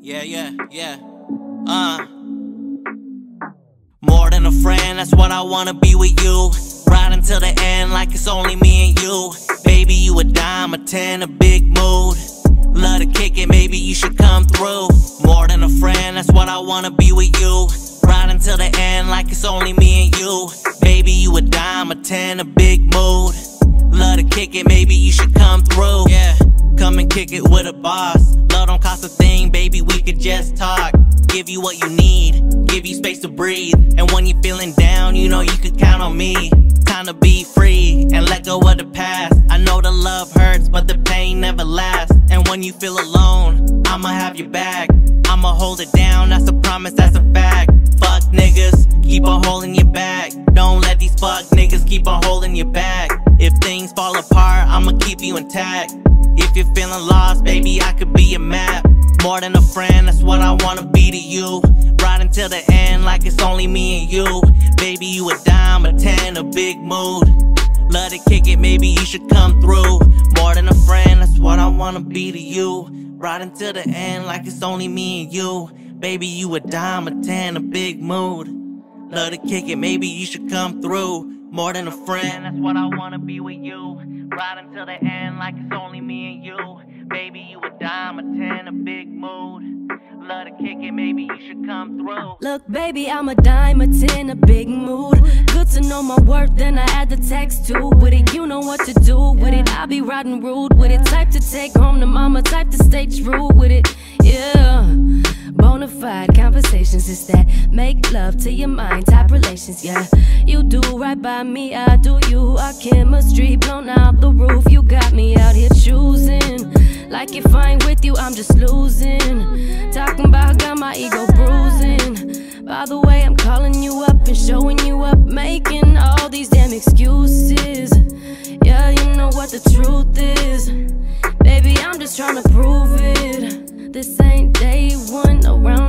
Yeah, yeah, yeah. Uh. More than a friend, that's what I wanna be with you. Ride until the end like it's only me and you. Baby, you a dime, a ten, a big mood. Love to kick it, maybe you should come through. More than a friend, that's what I wanna be with you. Ride until the end like it's only me and you. Baby, you a dime, a ten, a big mood. Love to kick it, maybe you should come through. Yeah, come and kick it with a boss. Love don't cost a thing, baby, we could just talk. Give you what you need, give you space to breathe. And when you're feeling down, you know you could count on me. Time to be free and let go of the past. I know the love hurts, but the pain never lasts. And when you feel alone, I'ma have your back. I'ma hold it down, that's a promise, that's a fact. Fuck niggas, keep on holding your back. Don't let these fuck niggas keep on holding your back. If things fall apart, I'ma keep you intact. If you're feeling lost, baby, I could be your map. More than a friend, Until the end like it's only me and you. Baby, you a dime, a ten, a big mood. Love to kick it, maybe you should come through. More than a friend, that's what I wanna be to you. Ride until the end like it's only me and you. Baby, you a dime, a ten, a big mood. Love to kick it, maybe you should come through. More than a friend, that's what I wanna be with you. Ride until the end like it's only me and you. Baby, you a dime, a ten, a big mood. To it, maybe you should come through. Look, baby, I'm a dime, a ten, a big mood. Good to know my worth, then I add the text too. With it, you know what to do with it. I be riding rude with it. Type to take home to mama, type to stay true with it. Yeah. Bonafide conversations is that make love to your mind type relations, yeah. You do right by me, I do you. Our chemistry blown out the roof. You got me. Like if I ain't with you, I'm just losing. Talking about got my ego bruising. By the way, I'm calling you up and showing you up, making all these damn excuses. Yeah, you know what the truth is. Baby, I'm just trying to prove it. This ain't day one around.